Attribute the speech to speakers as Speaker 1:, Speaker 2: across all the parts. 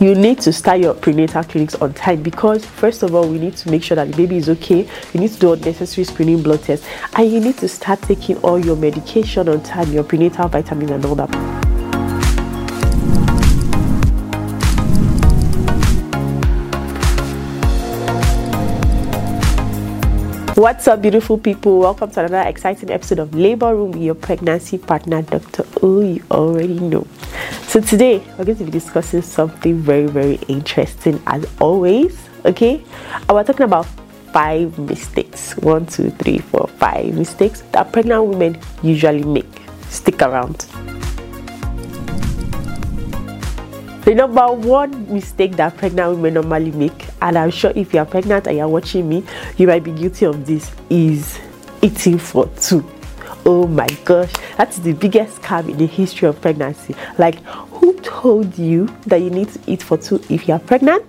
Speaker 1: you need to start your prenatal clinics on time because first of all we need to make sure that the baby is okay you need to do unnecessary screening blood tests and you need to start taking all your medication on time your prenatal vitamins and all that What's up, beautiful people? Welcome to another exciting episode of Labor Room with your pregnancy partner, Dr. O. You already know. So, today we're going to be discussing something very, very interesting as always. Okay, we're talking about five mistakes one, two, three, four, five mistakes that pregnant women usually make. Stick around. The number one mistake that pregnant women normally make, and I'm sure if you're pregnant and you're watching me, you might be guilty of this, is eating for two. Oh my gosh, that's the biggest scam in the history of pregnancy. Like, who told you that you need to eat for two if you're pregnant?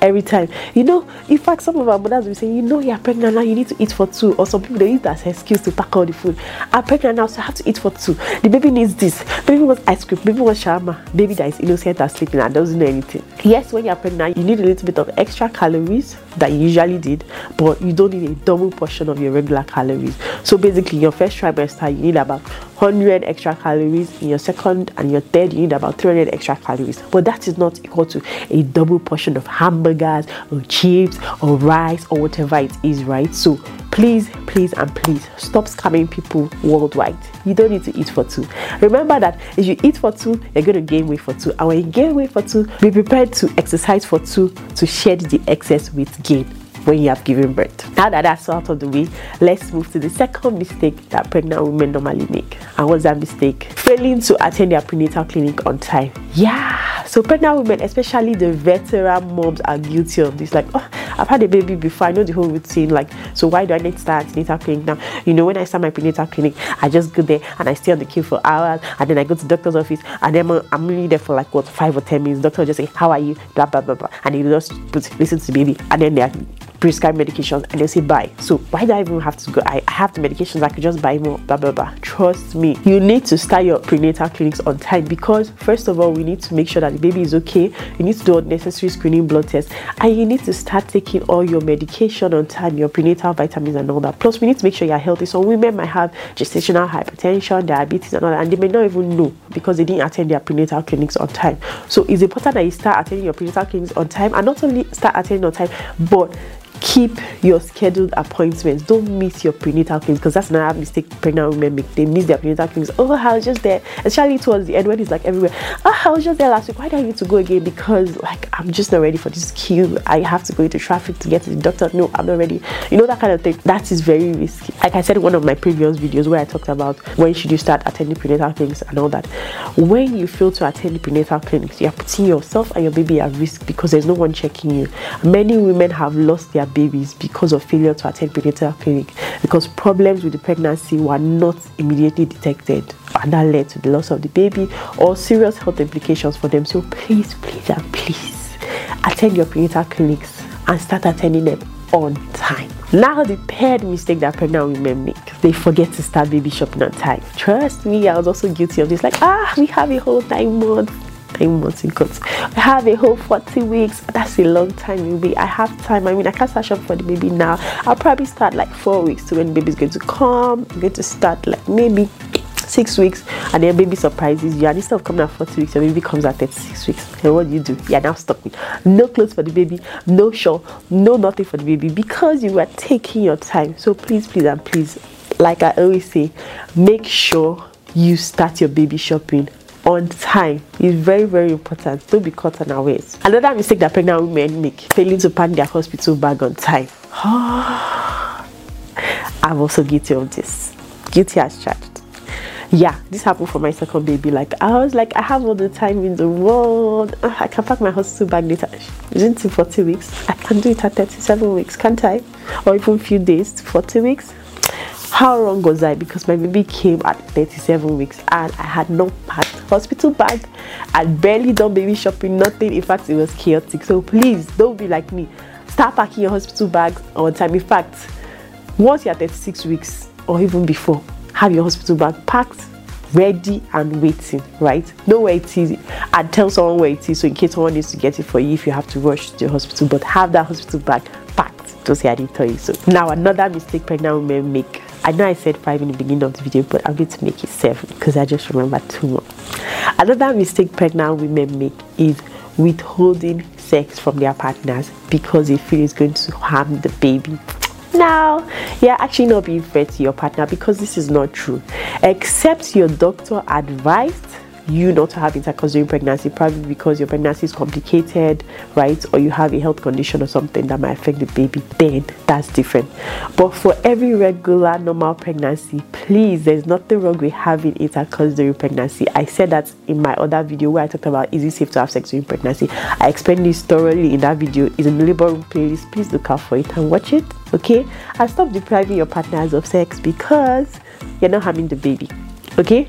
Speaker 1: Every time. You know, in fact, some of our mothers will say, you know, you're pregnant now, you need to eat for two. Or some people they use that as excuse to pack all the food. I'm pregnant now, so I have to eat for two. The baby needs this. Baby wants ice cream. Baby wants shawarma. Baby that is innocent and sleeping and doesn't know anything. Yes, when you're pregnant, you need a little bit of extra calories that you usually did, but you don't need a double portion of your regular calories. So basically, your first trimester, you need about 100 extra calories. In your second and your third, you need about 300 extra calories. But that is not equal to a double portion of hamburgers or chips or rice or whatever it is, right? So please, please, and please stop scamming people worldwide. You don't need to eat for two. Remember that if you eat for two, you're going to gain weight for two. And when you gain weight for two, be prepared to exercise for two to shed the excess weight gain when you have given birth. Now that that's out of the way, let's move to the second mistake that pregnant women normally make. And what's that mistake? Failing to attend their prenatal clinic on time. Yeah, so pregnant women, especially the veteran moms, are guilty of this. Like, oh, I've had a baby before, I know the whole routine. Like, so why do I need to start prenatal clinic now? You know, when I start my prenatal clinic, I just go there and I stay on the queue for hours, and then I go to doctor's office, and then I'm only there for like what five or ten minutes. Doctor just say, How are you? Blah blah blah blah, and he just put listen to baby, and then they're prescribe medications and they'll say buy. So why do I even have to go? I, have the medications, I could just buy more, blah blah blah. Trust me, you need to start your prenatal clinics on time because first of all, we need to make sure that the baby is okay. You need to do unnecessary screening blood tests, and you need to start taking all your medication on time, your prenatal vitamins and all that. Plus, we need to make sure you're healthy. Some women might have gestational hypertension, diabetes, and all that, and they may not even know because they didn't attend their prenatal clinics on time. So it's important that you start attending your prenatal clinics on time and not only start attending on time, but keep your scheduled appointments. Don't miss your prenatal clinics because that's another mistake pregnant women make. They miss their prenatal clinics. Oh, I was just there, especially towards the end when it's like everywhere. Oh, I was just there last week. Why do I need to go again? Because like I'm just not ready for this queue. I have to go into traffic to get to the doctor. No, I'm not ready. You know that kind of thing. That is very risky. Like I said in one of my previous videos where I talked about when should you start attending prenatal clinics and all that. When you fail to attend prenatal clinics, you are putting yourself and your baby at risk because there's no one checking you. Many women have lost their babies because of failure to attend prenatal clinic. Because problems with the pregnancy were not immediately detected and that led to the loss of the baby or serious health implications for them. So please please and please attend your prenatal clinics and start attending them on time. Now the third mistake that pregnant women make they forget to start baby shopping on time. Trust me i was also guilty of this. Like ah we have a whole nine months nine months in court. I have a whole 40 weeks. That's a long time, baby. I have time. I mean, I can't start shopping for the baby now. I'll probably start like four weeks to when baby's going to come. I'm going to start like maybe six weeks and then baby surprises you and instead of coming at 40 weeks your baby comes at 36 weeks and what do you do you're now stuck with no clothes for the baby no shawl no nothing for the baby because you were taking your time so please please and please like i always say make sure you start your baby shopping on time is very very important. Don't be caught unawares another mistake that pregnant women make failing to pack their hospital bag on time. I'm also guilty of this. Guilty as charged. Yeah this happened for my second baby. Like i was like i have all the time in the world. Ah, I can pack my hospital bag later. Isn't it 40 weeks? I can do it at 37 weeks can't i? Or even few days 40 weeks how wrong was I? Because my baby came at 37 weeks and I had not packed hospital bag. I'd barely done baby shopping, nothing. In fact, it was chaotic. So please don't be like me. Start packing your hospital bags on time. In fact, once you're 36 weeks or even before, have your hospital bag packed ready and waiting, right? Know where it is and tell someone where it is so in case someone needs to get it for you if you have to rush to the hospital, but have that hospital bag packed. Don't say I didn't tell you so. Now, another mistake pregnant women make. I know I said five in the beginning of the video, but I'm going to make it seven because I just remember two more. Another mistake pregnant women make is withholding sex from their partners because they feel it's going to harm the baby now you're actually not being fair to your partner because this is not true except your doctor advised you not to have intercourse during pregnancy, probably because your pregnancy is complicated, right? Or you have a health condition or something that might affect the baby, then that's different. But for every regular, normal pregnancy, please, there's nothing wrong with having intercourse during pregnancy. I said that in my other video where I talked about is it safe to have sex during pregnancy. I explained this thoroughly in that video. It's in the labor room playlist. Please look out for it and watch it, okay? And stop depriving your partners of sex because you're not having the baby, okay?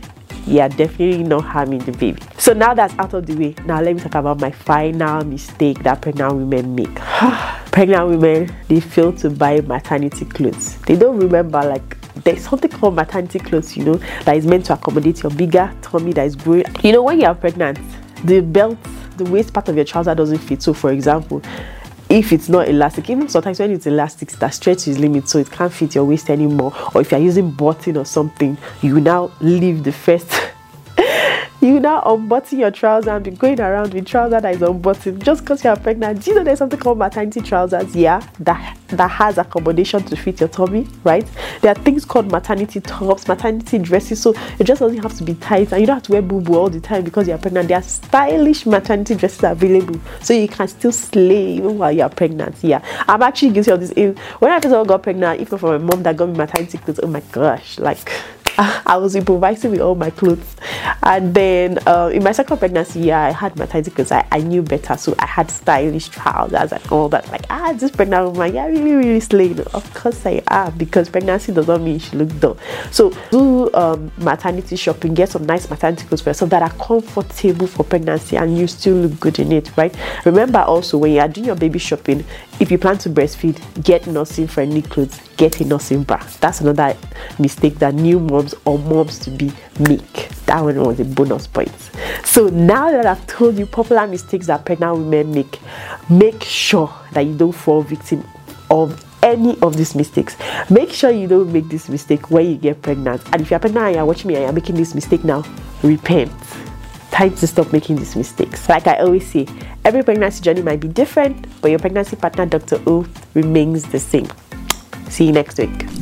Speaker 1: Are definitely not harming the baby. So now that's out of the way, now let me talk about my final mistake that pregnant women make. pregnant women, they fail to buy maternity clothes. They don't remember like there's something called maternity clothes, you know, that is meant to accommodate your bigger tummy that is growing. You know, when you are pregnant, the belt, the waist part of your trouser doesn't fit. So, for example, if it's not elastic, even sometimes when it's elastic, that stretch is limited, so it can't fit your waist anymore. Or if you're using button or something, you now leave the first you now unbutton your trouser and be going around with trouser that is unbuttoned just because you're pregnant. Do you know there's something called maternity trousers? Yeah, that that has accommodation to fit your tummy, right? There are things called maternity tops, maternity dresses, so it just doesn't have to be tight and you don't have to wear boo boo all the time because you're pregnant. There are stylish maternity dresses available, so you can still slay even while you're pregnant. Yeah, I'm actually guilty of this. When I first got pregnant, even for my mom that got me maternity clothes, oh my gosh, like I was improvising with all my clothes. And then uh, in my second pregnancy, yeah, I had maternity because I, I knew better. So I had stylish trousers and all that. Like, ah, this pregnant woman, yeah, really, really slaying. Of course I am because pregnancy does not mean she looks dull. So do um, maternity shopping, get some nice maternity clothes for yourself that are comfortable for pregnancy and you still look good in it, right? Remember also when you are doing your baby shopping, if you plan to breastfeed, get nursing friendly clothes, get a nursing bra. That's another mistake that new moms or moms to be make. That one was a bonus point. So now that I've told you popular mistakes that pregnant women make, make sure that you don't fall victim of any of these mistakes. Make sure you don't make this mistake when you get pregnant. And if you're pregnant and you're watching me and you're making this mistake now, repent. Time to stop making these mistakes. Like I always say, every pregnancy journey might be different, but your pregnancy partner, Dr. O, remains the same. See you next week.